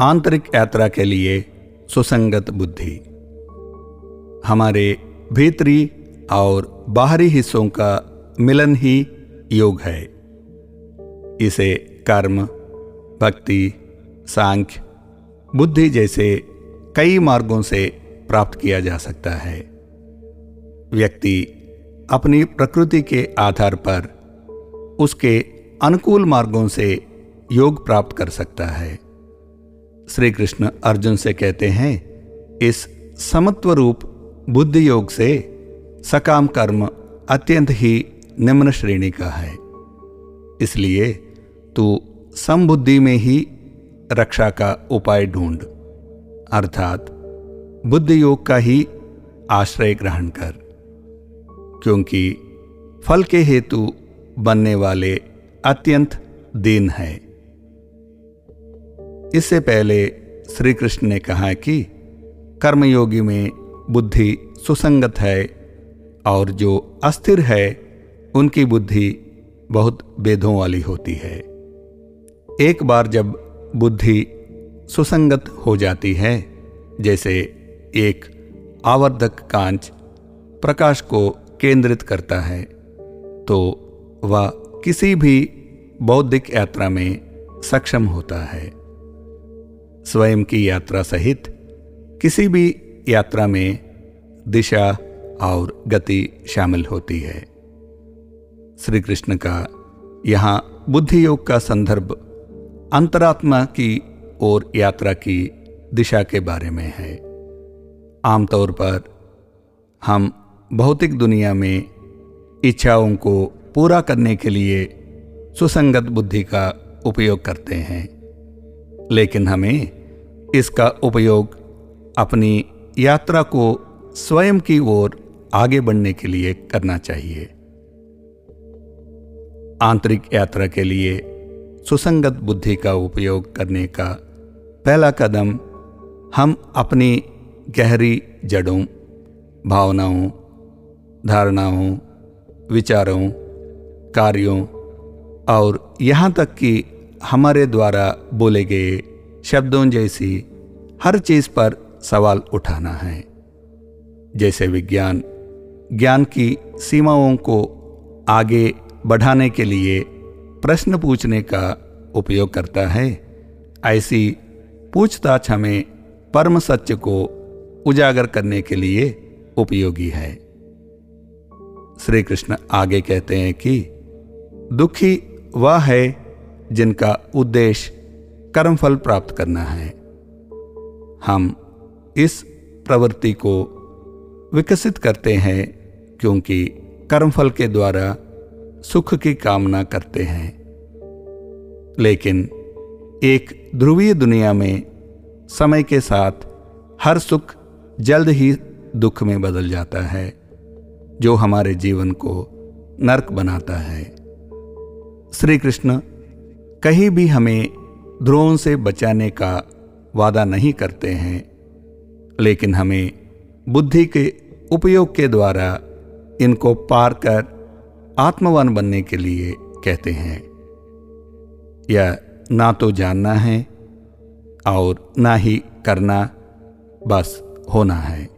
आंतरिक यात्रा के लिए सुसंगत बुद्धि। हमारे भीतरी और बाहरी हिस्सों का मिलन ही योग है। इसे कर्म, भक्ति, सांख्य, बुद्धि जैसे कई मार्गों से प्राप्त किया जा सकता है। व्यक्ति अपनी प्रकृति के आधार पर उसके अनुकूल मार्गों से योग प्राप्त कर सकता है। श्री कृष्ण अर्जुन से कहते हैं, इस समत्व रूप बुद्धि योग से सकाम कर्म अत्यंत ही निम्न श्रेणी का है। इसलिए तू समबुद्धि में ही रक्षा का उपाय ढूंढ, अर्थात बुद्धि योग का ही आश्रय ग्रहण कर, क्योंकि फल के हेतु बनने वाले अत्यंत दीन है। इससे पहले श्री कृष्ण ने कहा कि कर्मयोगी में बुद्धि सुसंगत है और जो अस्थिर है, उनकी बुद्धि बहुत वेदों वाली होती है। एक बार जब बुद्धि सुसंगत हो जाती है, जैसे एक आवर्धक कांच प्रकाश को केंद्रित करता है तो वह किसी भी बौद्धिक यात्रा में सक्षम होता है। स्वयं की यात्रा सहित किसी भी यात्रा में दिशा और गति शामिल होती है। श्री कृष्ण का यहाँ बुद्धि योग का संदर्भ अंतरात्मा की ओर यात्रा की दिशा के बारे में है। आमतौर पर हम भौतिक दुनिया में इच्छाओं को पूरा करने के लिए सुसंगत बुद्धि का उपयोग करते हैं, लेकिन हमें इसका उपयोग अपनी यात्रा को स्वयं की ओर आगे बढ़ने के लिए करना चाहिए। आंतरिक यात्रा के लिए सुसंगत बुद्धि का उपयोग करने का पहला कदम हम अपनी गहरी जड़ों, भावनाओं, धारणाओं, विचारों, कार्यों और यहाँ तक कि हमारे द्वारा बोले गए शब्दों जैसी हर चीज़ पर सवाल उठाना है। जैसे विज्ञान, ज्ञान की सीमाओं को आगे बढ़ाने के लिए प्रश्न पूछने का उपयोग करता है, ऐसी पूछताछ हमें परम सत्य को उजागर करने के लिए उपयोगी है। श्री कृष्ण आगे कहते हैं कि दुखी वह है जिनका उद्देश्य कर्मफल प्राप्त करना है। हम इस प्रवृत्ति को विकसित करते हैं क्योंकि कर्मफल के द्वारा सुख की कामना करते हैं। लेकिन एक ध्रुवीय दुनिया में समय के साथ हर सुख जल्द ही दुख में बदल जाता है, जो हमारे जीवन को नरक बनाता है। श्री कृष्ण कहीं भी हमें ध्रुवों से बचाने का वादा नहीं करते हैं, लेकिन हमें बुद्धि के उपयोग के द्वारा इनको पार कर आत्मवान बनने के लिए कहते हैं। यह ना तो जानना है और ना ही करना, बस होना है।